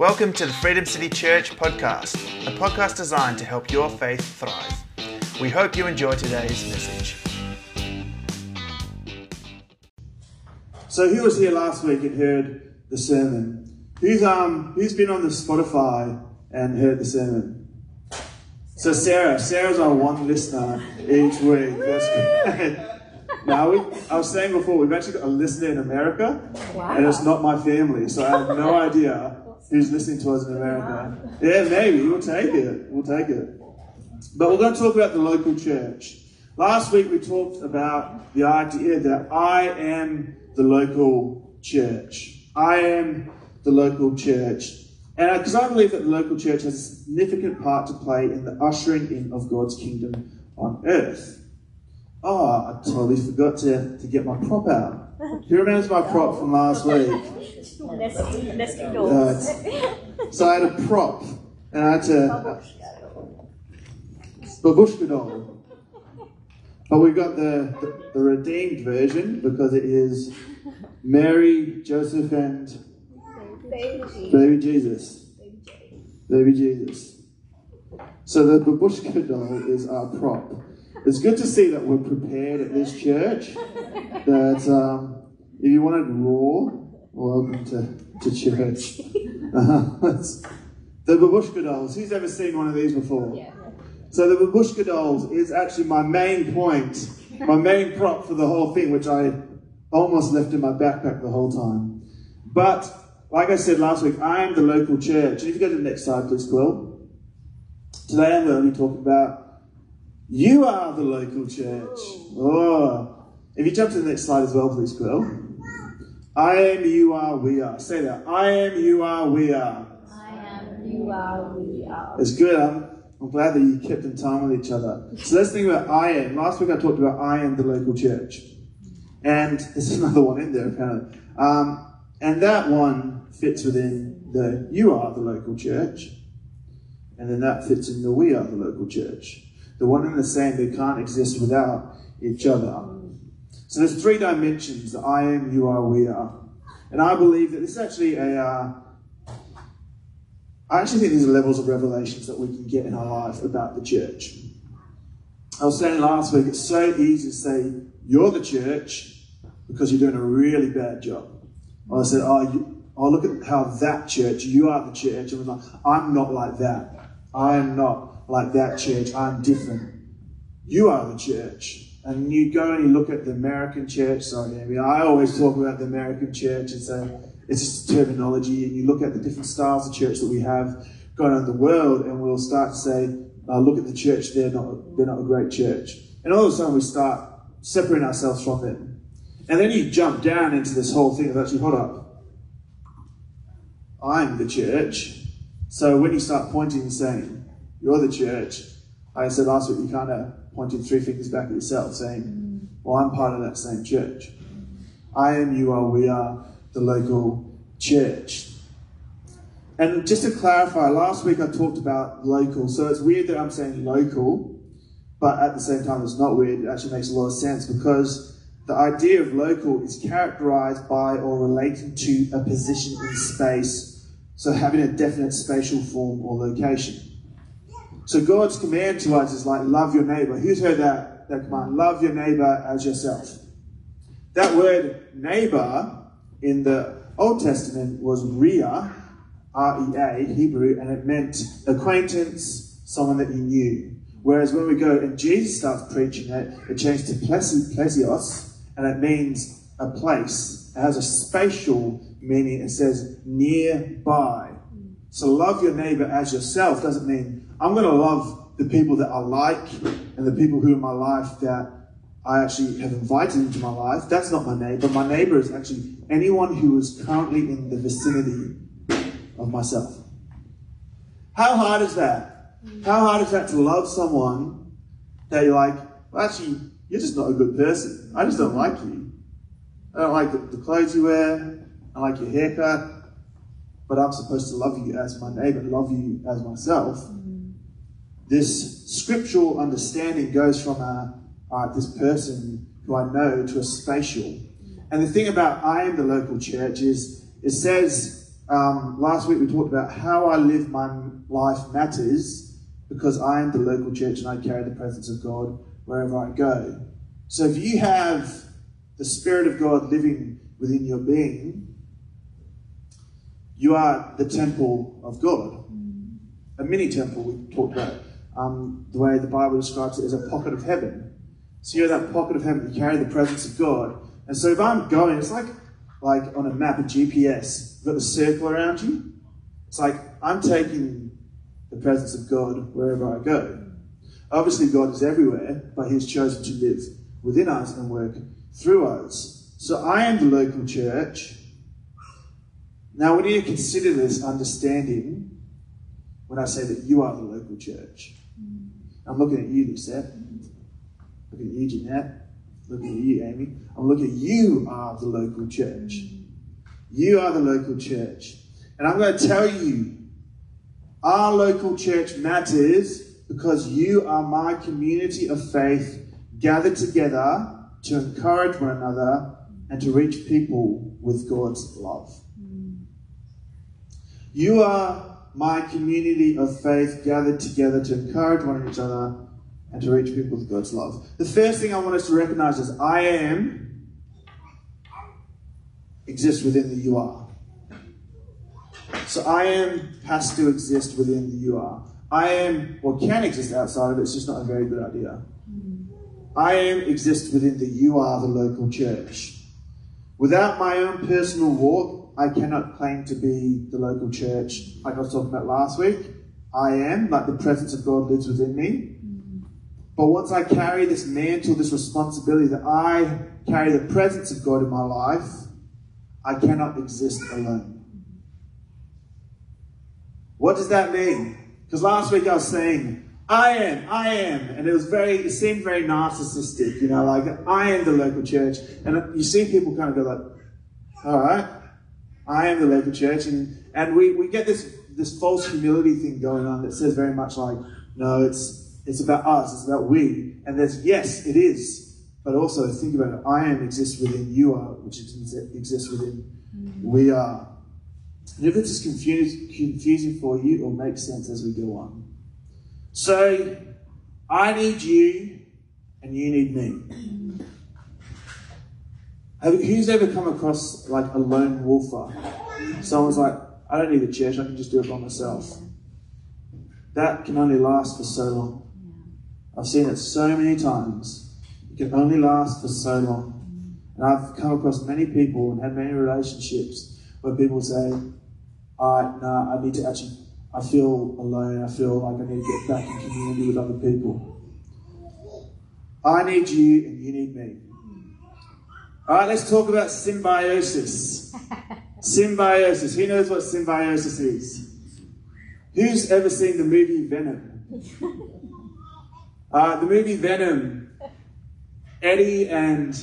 Welcome to the Freedom City Church podcast, a podcast designed to help your faith thrive. We hope you enjoy today's message. So who was here last week and heard the sermon? Who's um who's been on the Spotify and heard the sermon? So Sarah, Sarah's our one listener each week. That's good. now we, I was saying before, we've actually got a listener in America, Wow. and it's not my family, so I have no idea who's listening to us in America. Yeah, maybe we'll take it. We'll take it. But we're going to talk about the local church. Last week we talked about the idea that I am the local church. I am the local church. And because I believe that the local church has a significant part to play in the ushering in of God's kingdom on earth. Oh, I totally forgot to, to get my prop out. Who remembers my prop from last week? Nesting, Uh. So I had a prop, and I had to babushka doll. But we've got the, the, the redeemed version because it is Mary, Joseph, and baby Jesus. Baby Jesus. So the babushka doll is our prop. It's good to see that we're prepared at this church. That um, if you wanted raw, welcome to, to church. the babushka dolls. Who's ever seen one of these before? So the babushka dolls is actually my main point, my main prop for the whole thing, which I almost left in my backpack the whole time. But like I said last week, I am the local church. And if you go to the next slide, please, Quill. Today I'm going to be talking about you are the local church. Oh, if you jump to the next slide as well, please, Quill. I am, you are, we are. Say that. I am, you are, we are. I am, you are, we are. It's good. I'm, I'm glad that you kept in time with each other. So let's think about I am. Last week I talked about I am the local church. And there's another one in there apparently. Um, and that one fits within the you are the local church. And then that fits in the we are the local church. The one and the same, they can't exist without each other. So there's three dimensions, the I am, you are, we are. And I believe that this is actually a, uh, I actually think these are levels of revelations that we can get in our life about the church. I was saying last week, it's so easy to say you're the church because you're doing a really bad job. Or I said, oh, you, oh, look at how that church, you are the church. And I like, I'm not like that. I am not like that church. I'm different. You are the church. And you go and you look at the American church. Sorry, Amy, I always talk about the American church and say it's just terminology. And you look at the different styles of church that we have going on in the world, and we'll start to say, look at the church, they're not, they're not a great church. And all of a sudden we start separating ourselves from them. And then you jump down into this whole thing of actually, hold up, I'm the church. So when you start pointing and saying, you're the church, like I said oh, last week, you kind of pointed three fingers back at yourself, saying, mm. well, I'm part of that same church. I am, you are, we are the local church. And just to clarify, last week I talked about local. So it's weird that I'm saying local, but at the same time it's not weird. It actually makes a lot of sense because the idea of local is characterized by or relating to a position in space, so having a definite spatial form or location. So God's command to us is like love your neighbor. Who's heard that, that command? Love your neighbor as yourself. That word neighbor in the Old Testament was Ria, R-E-A, Hebrew, and it meant acquaintance, someone that you knew. Whereas when we go and Jesus starts preaching it, it changed to plesi- plesios, and it means a place. It has a spatial meaning. It says nearby. So love your neighbor as yourself doesn't mean I'm going to love the people that I like and the people who in my life that I actually have invited into my life. That's not my neighbor. My neighbor is actually anyone who is currently in the vicinity of myself. How hard is that? How hard is that to love someone that you're like, well, actually, you're just not a good person. I just don't like you. I don't like the, the clothes you wear. I like your haircut. But I'm supposed to love you as my neighbor, love you as myself. This scriptural understanding goes from a, uh, this person who I know to a spatial. And the thing about I am the local church is it says Um, last week we talked about how I live my life matters because I am the local church and I carry the presence of God wherever I go. So if you have the Spirit of God living within your being, you are the temple of God. A mini temple, we talked about um, the way the Bible describes it as a pocket of heaven. So you're that pocket of heaven, you carry the presence of God. And so if I'm going, it's like like on a map, a GPS, you've got the circle around you. It's like I'm taking the presence of God wherever I go. Obviously, God is everywhere, but He has chosen to live within us and work through us. So I am the local church. Now, we need to consider this understanding when I say that you are the local church. I'm looking at you, Lucette. Looking at you, Jeanette. Looking at you, Amy. I'm looking at you are the local church. You are the local church. And I'm going to tell you, our local church matters because you are my community of faith gathered together to encourage one another and to reach people with God's love. You are my community of faith gathered together to encourage one another and to reach people with God's love. The first thing I want us to recognize is I am exists within the you are. So I am has to exist within the you are. I am, or can exist outside of it, it's just not a very good idea. I am exists within the you are, the local church. Without my own personal walk, I cannot claim to be the local church. Like I was talking about last week, I am, like the presence of God lives within me. But once I carry this mantle, this responsibility that I carry the presence of God in my life, I cannot exist alone. What does that mean? Because last week I was saying, I am, I am, and it was very, it seemed very narcissistic, you know, like I am the local church, and you see people kind of go like, all right, I am the local church, and and we, we get this this false humility thing going on that says very much like, no, it's it's about us, it's about we, and there's yes, it is, but also think about it, I am exists within you are, which exists within mm. we are. And if it's confused, confusing for you, it'll make sense as we go on. So, I need you, and you need me. Mm. Have, who's ever come across like a lone wolfer? Someone's like, I don't need a church, I can just do it by myself. That can only last for so long. I've seen it so many times. It can only last for so long. And I've come across many people and had many relationships where people say, I, no, I need to actually, I feel alone, I feel like I need to get back in community with other people. I need you and you need me. All right, let's talk about symbiosis. symbiosis. Who knows what symbiosis is? Who's ever seen the movie Venom? Uh, the movie Venom, Eddie and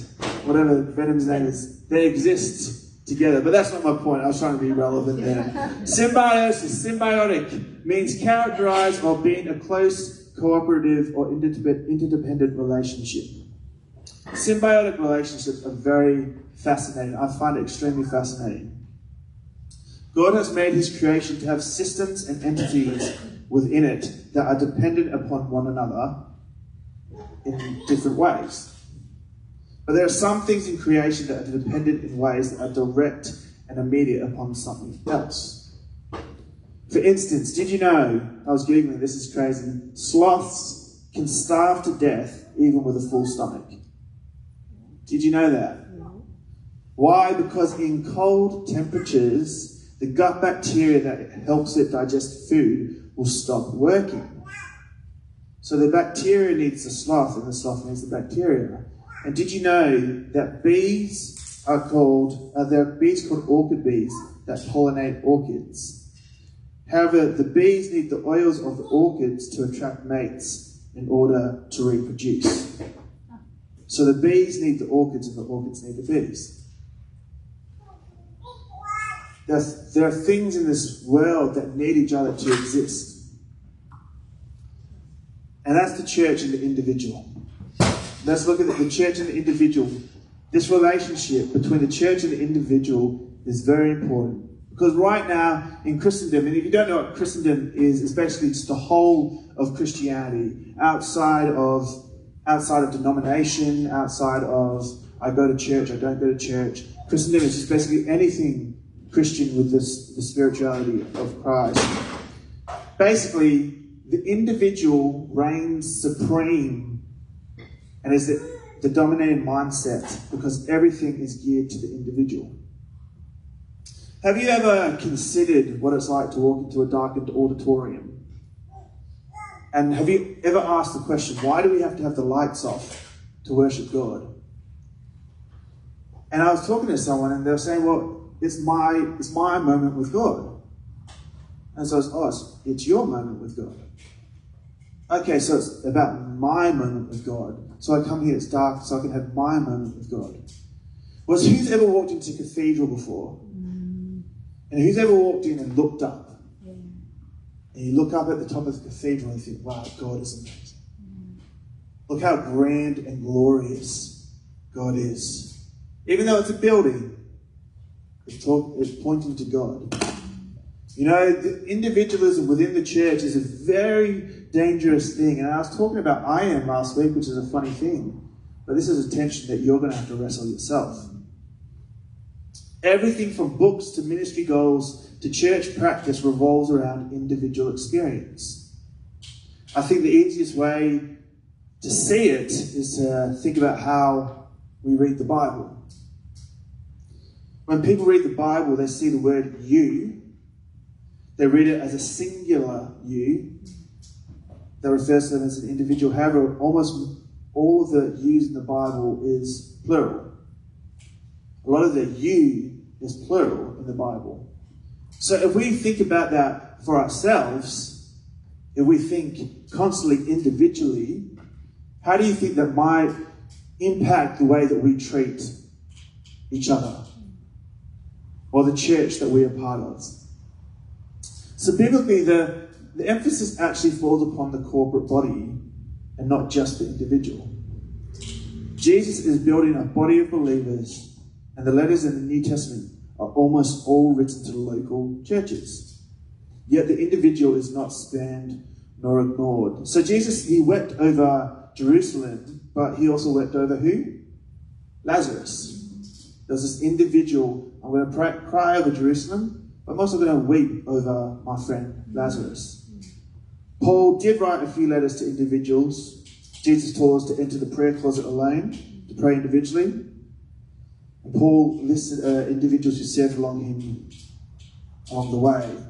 whatever Venom's name is, they exist together. But that's not my point. I was trying to be relevant there. Symbiosis, symbiotic, means characterized or being a close, cooperative, or interdep- interdependent relationship. Symbiotic relationships are very fascinating. I find it extremely fascinating. God has made his creation to have systems and entities within it that are dependent upon one another in different ways. But there are some things in creation that are dependent in ways that are direct and immediate upon something else. For instance, did you know, I was Googling, this is crazy, sloths can starve to death even with a full stomach. Did you know that? Why? Because in cold temperatures, the gut bacteria that helps it digest food will stop working. So the bacteria needs the sloth, and the sloth needs the bacteria. And did you know that bees are called, uh, there are bees called orchid bees that pollinate orchids? However, the bees need the oils of the orchids to attract mates in order to reproduce. So the bees need the orchids, and the orchids need the bees. There are, there are things in this world that need each other to exist. And that's the church and the individual. Let's look at the church and the individual. This relationship between the church and the individual is very important Because right now in Christendom, and if you don't know what Christendom is, it's basically just the whole of Christianity outside of outside of denomination, outside of I go to church, I don't go to church. Christendom is just basically anything Christian with this the spirituality of Christ. Basically, the individual reigns supreme and is the, the dominating mindset because everything is geared to the individual. Have you ever considered what it's like to walk into a darkened auditorium? And have you ever asked the question, why do we have to have the lights off to worship God? And I was talking to someone and they were saying, well, it's my, it's my moment with God. And so it's, oh, it's, it's your moment with God. Okay, so it's about my moment with God. So I come here, it's dark, so I can have my moment with God. Was who's ever walked into a cathedral before? Mm. And who's ever walked in and looked up? And you look up at the top of the cathedral and you think, wow, God is amazing. Look how grand and glorious God is. Even though it's a building, it's, talk, it's pointing to God. You know, individualism within the church is a very dangerous thing. And I was talking about I am last week, which is a funny thing. But this is a tension that you're going to have to wrestle yourself. Everything from books to ministry goals to church practice revolves around individual experience. I think the easiest way to see it is to think about how we read the Bible. When people read the Bible, they see the word you, they read it as a singular you, that refers to them as an individual. However, almost all of the yous in the Bible is plural. A lot of the you is plural in the Bible. So if we think about that for ourselves, if we think constantly individually, how do you think that might impact the way that we treat each other or the church that we are part of? So biblically, the, the emphasis actually falls upon the corporate body and not just the individual. Jesus is building a body of believers and the letters in the New Testament are almost all written to local churches. Yet the individual is not spurned nor ignored. So Jesus, he wept over Jerusalem, but he also wept over who? Lazarus. There's this individual, I'm going to cry over Jerusalem, but I'm also going to weep over my friend Lazarus. Paul did write a few letters to individuals. Jesus told us to enter the prayer closet alone, to pray individually. Paul listed uh, individuals who served along him along the way.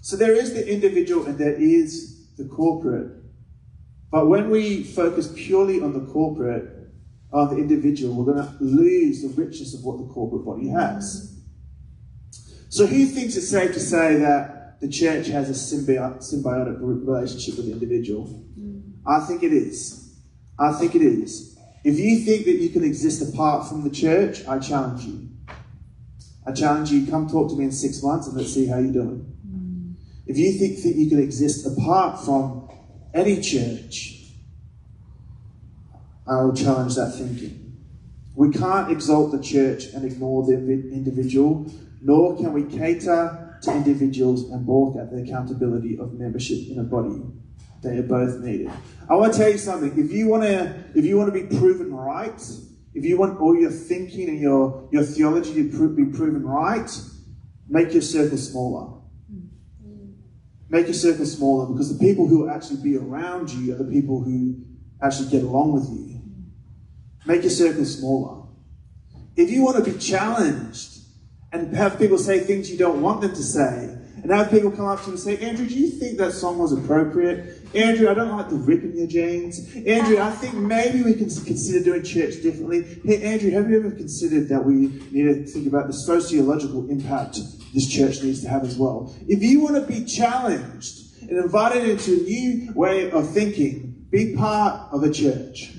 So there is the individual and there is the corporate. But when we focus purely on the corporate, on the individual, we're going to lose the richness of what the corporate body has. So who thinks it's safe to say that the church has a symbiotic relationship with the individual? I think it is. I think it is. If you think that you can exist apart from the church, I challenge you. I challenge you, come talk to me in six months and let's see how you're doing. Mm. If you think that you can exist apart from any church, I will challenge that thinking. We can't exalt the church and ignore the individual, nor can we cater to individuals and balk at the accountability of membership in a body. They are both needed. I want to tell you something. If you want to, if you want to be proven right, if you want all your thinking and your, your theology to be proven right, make your circle smaller. Make your circle smaller because the people who will actually be around you are the people who actually get along with you. Make your circle smaller. If you want to be challenged and have people say things you don't want them to say, and have people come up to you and say, Andrew, do you think that song was appropriate? Andrew, I don't like the rip in your jeans. Andrew, I think maybe we can consider doing church differently. Hey, Andrew, have you ever considered that we need to think about the sociological impact this church needs to have as well? If you want to be challenged and invited into a new way of thinking, be part of a church.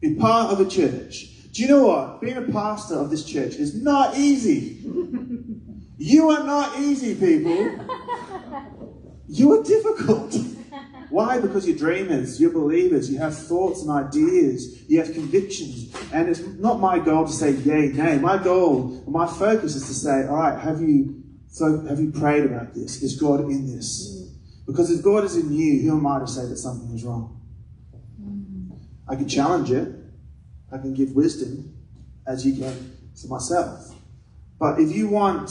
Be part of a church. Do you know what? Being a pastor of this church is not easy. You are not easy, people. You are difficult. Why? Because you're dreamers, you're believers, you have thoughts and ideas, you have convictions. And it's not my goal to say yay, nay. My goal, my focus is to say, all right, have you, so have you prayed about this? Is God in this? Because if God is in you, who am I to say that something is wrong? I can challenge it, I can give wisdom, as you can to myself. But if you want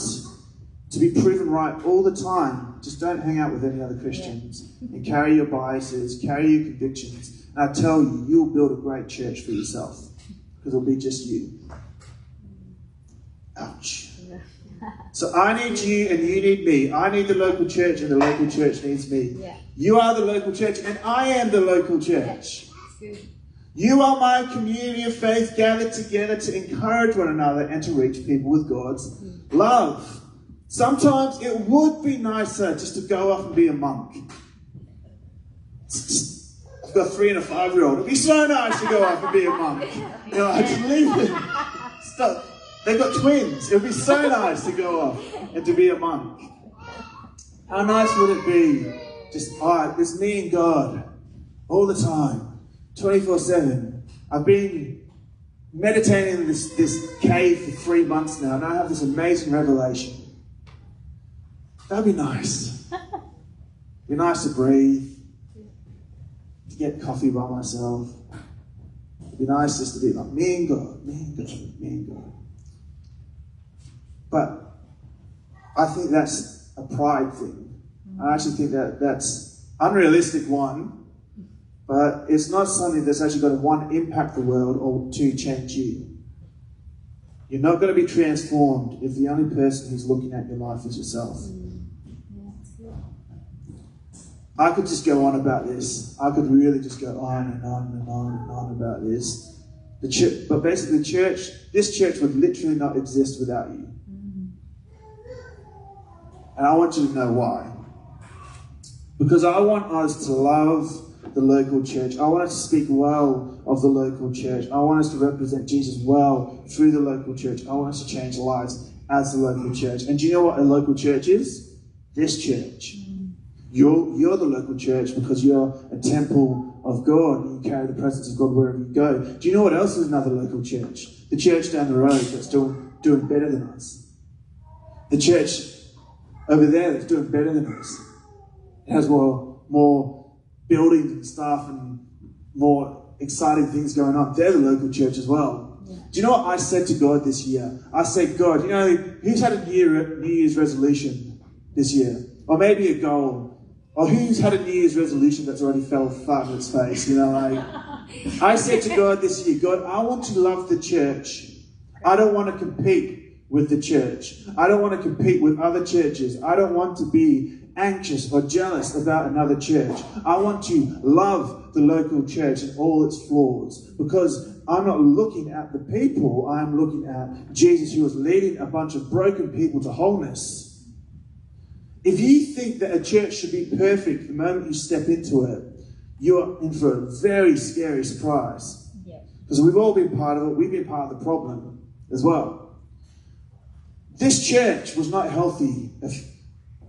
to be proven right all the time, just don't hang out with any other Christians and carry your biases, carry your convictions. And I tell you, you'll build a great church for yourself because it'll be just you. Ouch. So I need you and you need me. I need the local church and the local church needs me. Yeah. You are the local church and I am the local church. Good. You are my community of faith gathered together to encourage one another and to reach people with God's mm. love. Sometimes it would be nicer just to go off and be a monk. I've got three and a five year old. It'd be so nice to go off and be a monk. You know, I just leave it. Stop. They've got twins. It would be so nice to go off and to be a monk. How nice would it be? Just, all right, it's me and God all the time, 24 7. I've been meditating in this, this cave for three months now, and I have this amazing revelation. That'd be nice. be nice to breathe, to get coffee by myself. It'd be nice just to be like me and God, me and God, me and God. But I think that's a pride thing. I actually think that that's unrealistic one, but it's not something that's actually going to one impact the world or two change you. You're not going to be transformed if the only person who's looking at your life is yourself. I could just go on about this. I could really just go on and on and on and on about this. The church, but basically, the church, this church would literally not exist without you. And I want you to know why. Because I want us to love the local church. I want us to speak well of the local church. I want us to represent Jesus well through the local church. I want us to change lives as the local church. And do you know what a local church is? This church. You're, you're the local church because you're a temple of God and you carry the presence of God wherever you go. Do you know what else is another local church? The church down the road that's doing, doing better than us. The church over there that's doing better than us. It has more, more buildings and stuff and more exciting things going on. They're the local church as well. Do you know what I said to God this year? I said, God, you know, who's had a New, Year, New Year's resolution this year? Or maybe a goal? Or who's had a New Year's resolution that's already fell flat on its face? You know, like, I said to God this year, God, I want to love the church. I don't want to compete with the church. I don't want to compete with other churches. I don't want to be anxious or jealous about another church. I want to love the local church and all its flaws because I'm not looking at the people, I'm looking at Jesus who was leading a bunch of broken people to wholeness. If you think that a church should be perfect the moment you step into it, you're in for a very scary surprise. Yeah. Because we've all been part of it, we've been part of the problem as well. This church was not healthy if,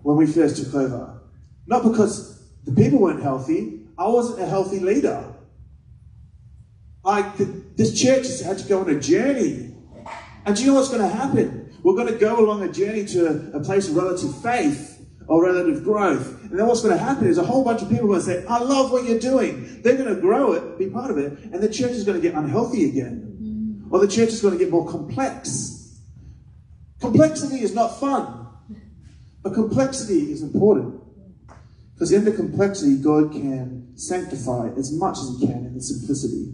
when we first took over. Not because the people weren't healthy, I wasn't a healthy leader. Like, the, this church has had to go on a journey. And do you know what's going to happen? We're going to go along a journey to a, a place of relative faith or relative growth. And then what's going to happen is a whole bunch of people are going to say, I love what you're doing. They're going to grow it, be part of it, and the church is going to get unhealthy again. Or the church is going to get more complex. Complexity is not fun, but complexity is important. Because in the complexity, God can sanctify as much as He can in the simplicity.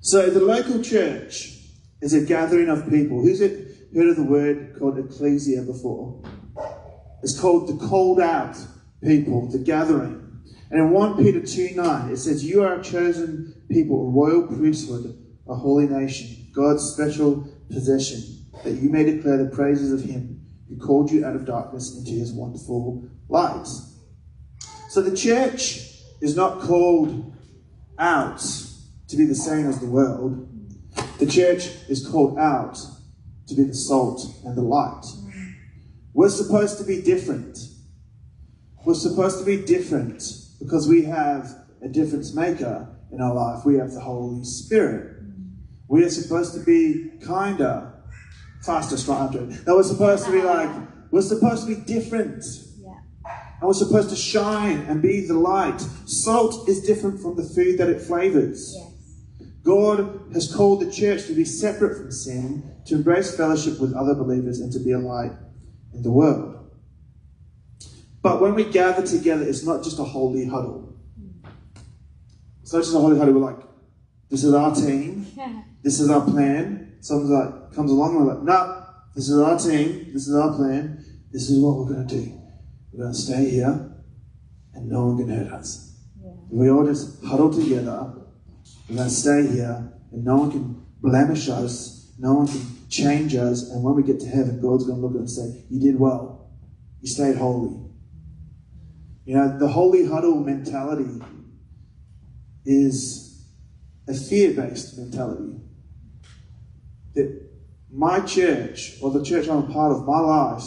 So the local church is a gathering of people. Who's it heard of the word called ecclesia before? It's called the called out people, the gathering. And in 1 Peter 2 9, it says, You are a chosen people, a royal priesthood, a holy nation, God's special possession, that you may declare the praises of Him who called you out of darkness into His wonderful light. So the church is not called out to be the same as the world. The church is called out to be the salt and the light. We're supposed to be different. We're supposed to be different because we have a difference maker in our life. We have the Holy Spirit. We are supposed to be kinder, faster, stronger. That we're supposed to be like, we're supposed to be different. Yeah. And we're supposed to shine and be the light. Salt is different from the food that it flavors. Yes. God has called the church to be separate from sin, to embrace fellowship with other believers, and to be a light in the world. But when we gather together, it's not just a holy huddle. It's not just a holy huddle. We're like, this is our team, this is our plan. Someone's like comes along and we're like, no, this is our team, this is our plan, this is what we're going to do. We're going to stay here, and no one can hurt us. Yeah. We all just huddle together. We're going to stay here, and no one can blemish us. No one can change us. And when we get to heaven, God's going to look at us and say, You did well. You stayed holy. You know, the holy huddle mentality is a fear based mentality. That my church, or the church I'm a part of, my life,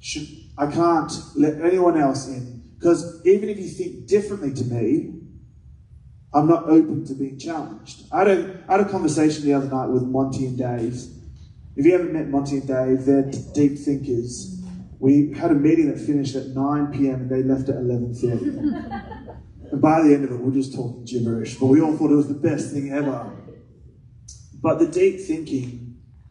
should I can't let anyone else in. Because even if you think differently to me, I'm not open to being challenged. I had, a, I had a conversation the other night with Monty and Dave. If you haven't met Monty and Dave, they're deep thinkers. We had a meeting that finished at 9 p.m. and they left at 11.30. and by the end of it, we we're just talking gibberish. But we all thought it was the best thing ever. But the deep thinking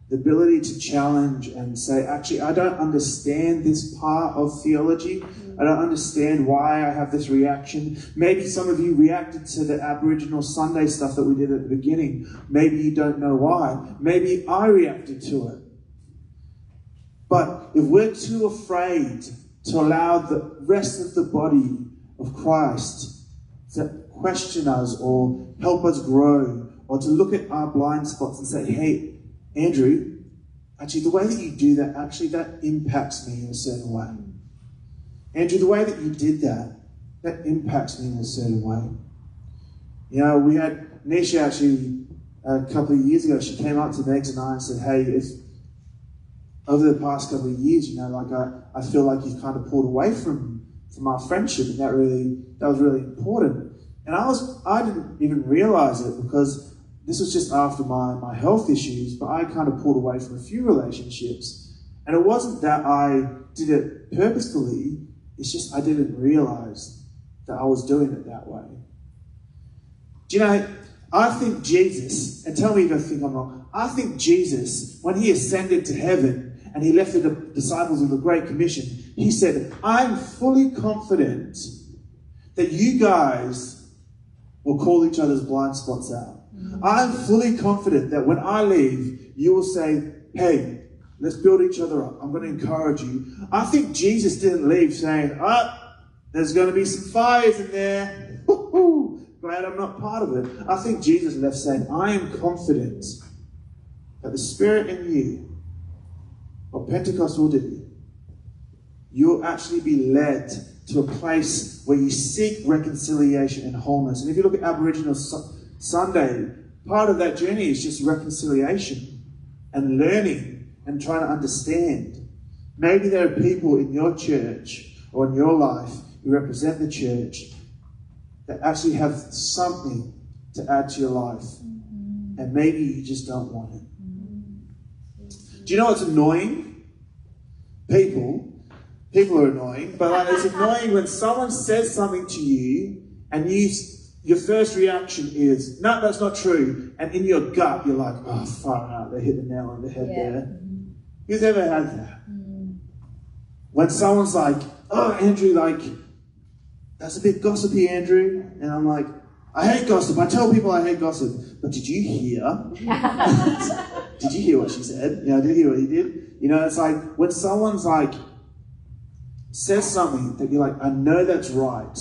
the ability to challenge and say, actually, I don't understand this part of theology. I don't understand why I have this reaction. Maybe some of you reacted to the Aboriginal Sunday stuff that we did at the beginning. Maybe you don't know why. Maybe I reacted to it. But if we're too afraid to allow the rest of the body of Christ to question us or help us grow or to look at our blind spots and say, hey, Andrew, actually, the way that you do that, actually, that impacts me in a certain way. Andrew, the way that you did that, that impacts me in a certain way. You know, we had Nisha actually a couple of years ago, she came up to Megs and I and said, Hey, over the past couple of years, you know, like I, I feel like you've kind of pulled away from from our friendship and that really that was really important. And I was I didn't even realize it because this was just after my, my health issues, but I kind of pulled away from a few relationships. And it wasn't that I did it purposefully, it's just I didn't realize that I was doing it that way. Do you know, I think Jesus, and tell me if I think I'm wrong, I think Jesus, when he ascended to heaven and he left the disciples with a great commission, he said, I'm fully confident that you guys will call each other's blind spots out. Mm-hmm. I'm fully confident that when I leave, you will say, hey, let's build each other up. I'm going to encourage you. I think Jesus didn't leave saying, oh, there's going to be some fires in there. Glad I'm not part of it. I think Jesus left saying, I am confident that the Spirit in you, what Pentecost will do, you'll actually be led to a place where you seek reconciliation and wholeness. And if you look at Aboriginal Sunday, part of that journey is just reconciliation and learning and trying to understand. Maybe there are people in your church or in your life who represent the church that actually have something to add to your life. Mm-hmm. And maybe you just don't want it. Do you know what's annoying? People. People are annoying, but like, it's annoying when someone says something to you and you your first reaction is, no, that's not true. And in your gut, you're like, oh, far out, they hit the nail on the head yeah. there. Who's ever had that? Mm. When someone's like, oh, Andrew, like, that's a bit gossipy, Andrew. And I'm like, I hate gossip. I tell people I hate gossip. But did you hear? did you hear what she said? Yeah, I did you hear what he did. You know, it's like when someone's like, says something that you're like, I know that's right,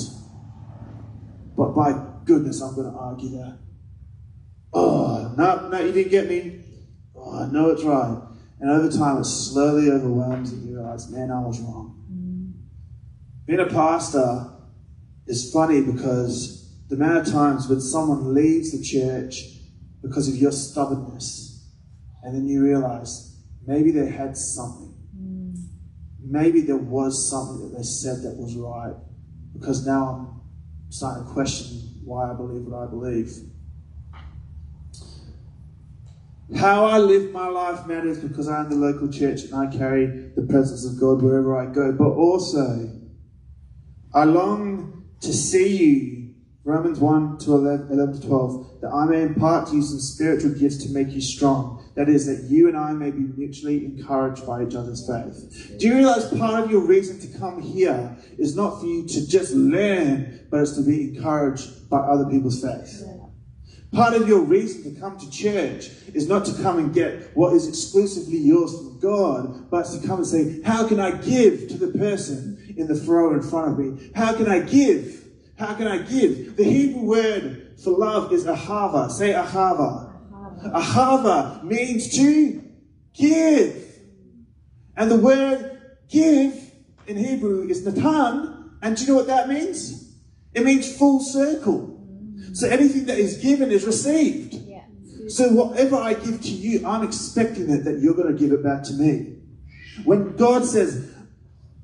but by goodness, I'm going to argue that. Oh, no, no, you didn't get me. Oh, I know it's right. And over time, it slowly overwhelms and you realize, man, I was wrong. Mm. Being a pastor is funny because the amount of times when someone leaves the church because of your stubbornness, and then you realize maybe they had something. Mm. Maybe there was something that they said that was right because now I'm starting to question why I believe what I believe. How I live my life matters because I am the local church and I carry the presence of God wherever I go. But also, I long to see you, Romans 1 to 11, 11 to 12, that I may impart to you some spiritual gifts to make you strong. That is, that you and I may be mutually encouraged by each other's faith. Do you realize part of your reason to come here is not for you to just learn, but it's to be encouraged by other people's faith? Part of your reason to come to church is not to come and get what is exclusively yours from God, but to come and say, How can I give to the person in the row in front of me? How can I give? How can I give? The Hebrew word for love is ahava. Say ahava. Ahava means to give. And the word give in Hebrew is natan. And do you know what that means? It means full circle. So anything that is given is received. Yeah. So whatever I give to you, I'm expecting it that you're going to give it back to me. When God says,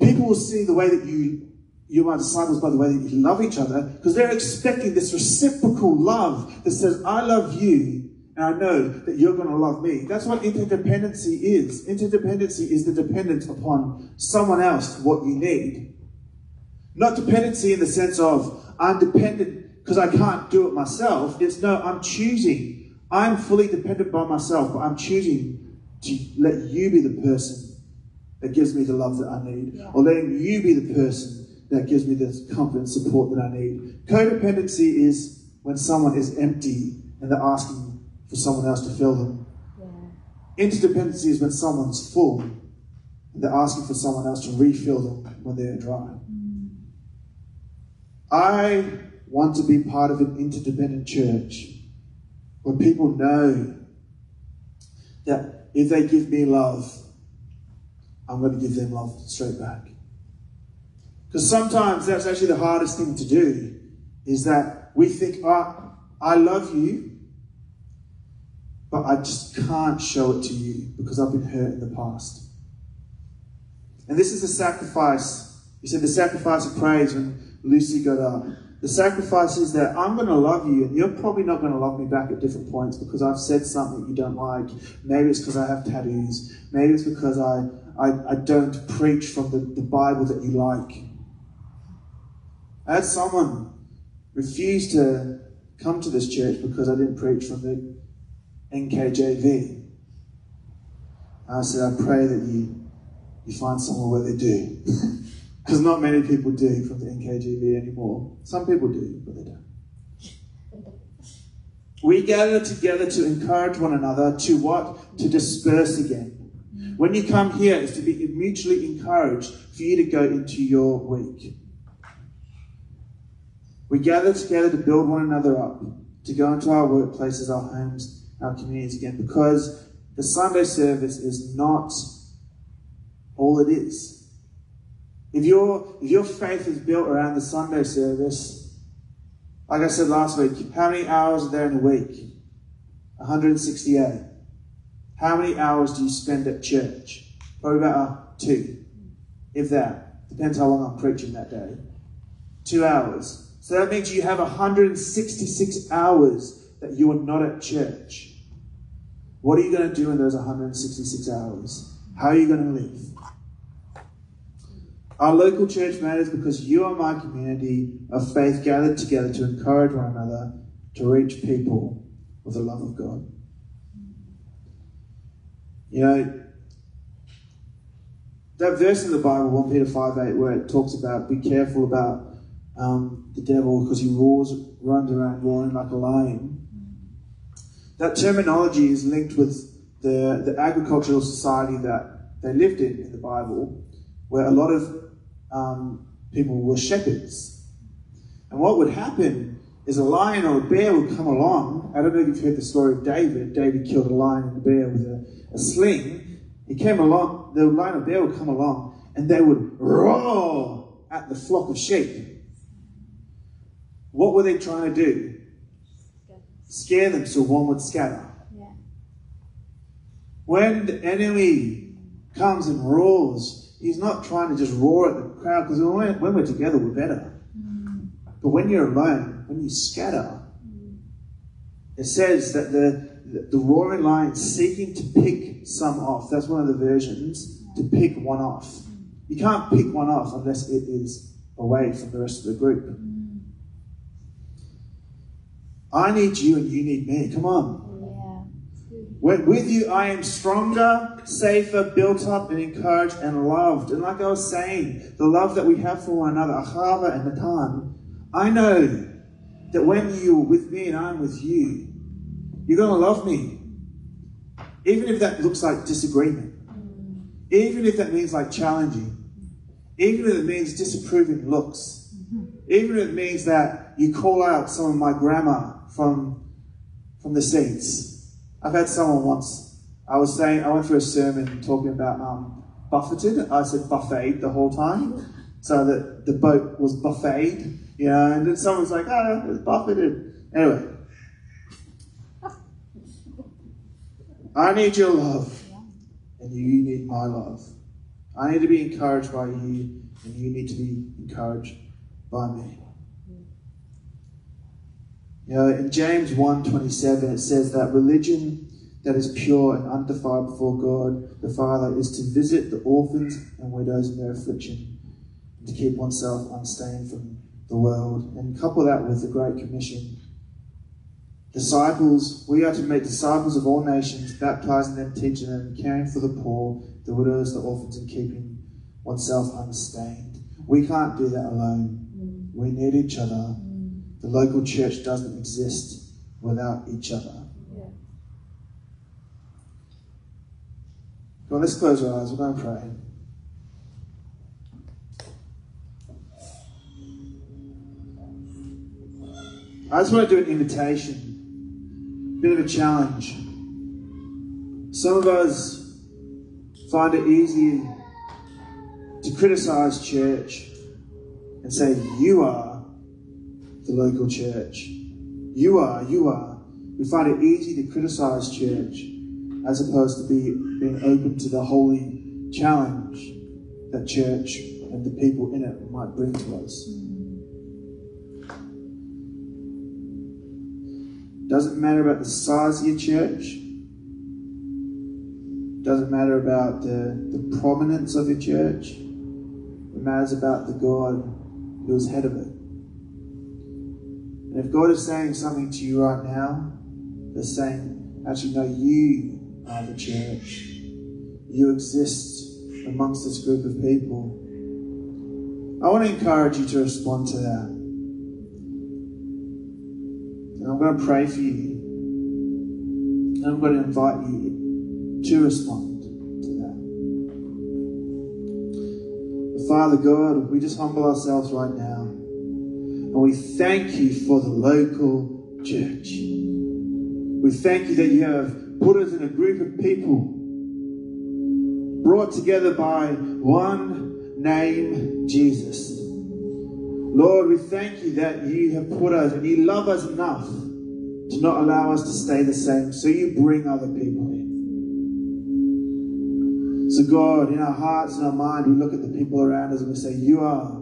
people will see the way that you you are disciples by the way that you love each other, because they're expecting this reciprocal love that says, I love you, and I know that you're going to love me. That's what interdependency is. Interdependency is the dependence upon someone else for what you need. Not dependency in the sense of I'm dependent because I can't do it myself. It's no, I'm choosing. I'm fully dependent by myself, but I'm choosing to let you be the person that gives me the love that I need, Yeah. or letting you be the person that gives me the comfort and support that I need. Codependency is when someone is empty and they're asking for someone else to fill them. Yeah. Interdependency is when someone's full and they're asking for someone else to refill them when they're dry. Mm. I want to be part of an interdependent church where people know that if they give me love, I'm going to give them love straight back. Because sometimes that's actually the hardest thing to do is that we think, oh, I love you, but I just can't show it to you because I've been hurt in the past. And this is the sacrifice. You said the sacrifice of praise when Lucy got up. The sacrifice is that I'm going to love you, and you're probably not going to love me back at different points because I've said something you don't like. Maybe it's because I have tattoos. Maybe it's because I, I, I don't preach from the, the Bible that you like. I had someone refuse to come to this church because I didn't preach from the NKJV. I said, I pray that you, you find somewhere where they do. Because not many people do from the NKJV anymore. Some people do, but they don't. We gather together to encourage one another to what? To disperse again. When you come here, it's to be mutually encouraged for you to go into your week. We gather together to build one another up, to go into our workplaces, our homes, our communities again, because the Sunday service is not all it is. If your if your faith is built around the Sunday service, like I said last week, how many hours are there in a week? 168. How many hours do you spend at church? Probably about two, if that. Depends how long I'm preaching that day. Two hours. So that means you have 166 hours that you are not at church. What are you going to do in those 166 hours? How are you going to live? Our local church matters because you are my community of faith gathered together to encourage one another to reach people with the love of God. You know, that verse in the Bible, 1 Peter 5 8, where it talks about be careful about um, the devil because he roars, runs around roaring like a lion. That terminology is linked with the, the agricultural society that they lived in in the Bible, where a lot of um, people were shepherds. And what would happen is a lion or a bear would come along. I don't know if you've heard the story of David. David killed a lion and a bear with a, a sling. He came along, the lion or bear would come along, and they would roar at the flock of sheep. What were they trying to do? Scare them so one would scatter. Yeah. When the enemy comes and roars, he's not trying to just roar at the Uh, crowd because when, when we're together, we're better. But when you're alone, when you scatter, it says that the, the, the roaring lion seeking to pick some off. That's one of the versions, to pick one off. You can't pick one off unless it is away from the rest of the group. I need you and you need me. Come on. With you, I am stronger, safer, built up, and encouraged and loved. And like I was saying, the love that we have for one another, Achava and Matan, I know that when you're with me and I'm with you, you're going to love me. Even if that looks like disagreement. Even if that means like challenging. Even if it means disapproving looks. Even if it means that you call out some of my grammar from, from the seats I've had someone once, I was saying, I went through a sermon talking about um, buffeted. I said buffet the whole time. So that the boat was buffeted, you know, and then someone's like, oh, it's buffeted. Anyway. I need your love, and you need my love. I need to be encouraged by you, and you need to be encouraged by me. You know, in James 1.27 it says that religion that is pure and undefiled before God the Father is to visit the orphans and widows in their affliction and to keep oneself unstained from the world. And couple that with the Great Commission. Disciples, we are to make disciples of all nations, baptizing them, teaching them, caring for the poor, the widows, the orphans, and keeping oneself unstained. We can't do that alone. We need each other. The local church doesn't exist without each other. Yeah. Well, let's close our eyes. We're going to pray. I just want to do an invitation, a bit of a challenge. Some of us find it easy to criticize church and say, You are the local church. You are, you are. We find it easy to criticize church as opposed to be, being open to the holy challenge that church and the people in it might bring to us. Doesn't matter about the size of your church. Doesn't matter about the, the prominence of your church. It matters about the God who is head of it. God is saying something to you right now, they're saying, actually, no, you are the church. You exist amongst this group of people. I want to encourage you to respond to that. And I'm going to pray for you. And I'm going to invite you to respond to that. Father God, we just humble ourselves right now. And we thank you for the local church. We thank you that you have put us in a group of people brought together by one name, Jesus. Lord, we thank you that you have put us and you love us enough to not allow us to stay the same. So you bring other people in. So, God, in our hearts and our mind, we look at the people around us and we say, You are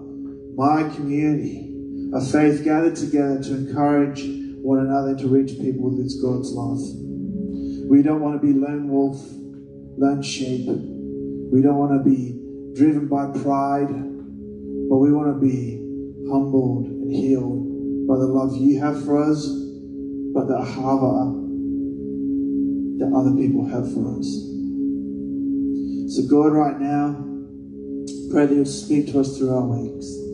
my community a faith gathered together to encourage one another to reach people with God's love. We don't want to be lone wolf, lone sheep. We don't want to be driven by pride, but we want to be humbled and healed by the love you have for us, but the ahava that other people have for us. So, God, right now, pray that you'll speak to us through our weeks.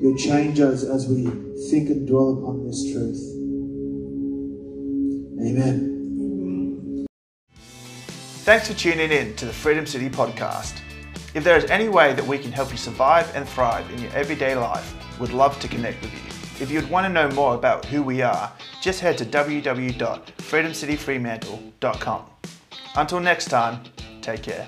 You'll change us as we think and dwell upon this truth. Amen. Thanks for tuning in to the Freedom City podcast. If there is any way that we can help you survive and thrive in your everyday life, we'd love to connect with you. If you'd want to know more about who we are, just head to www.freedomcityfremantle.com. Until next time, take care.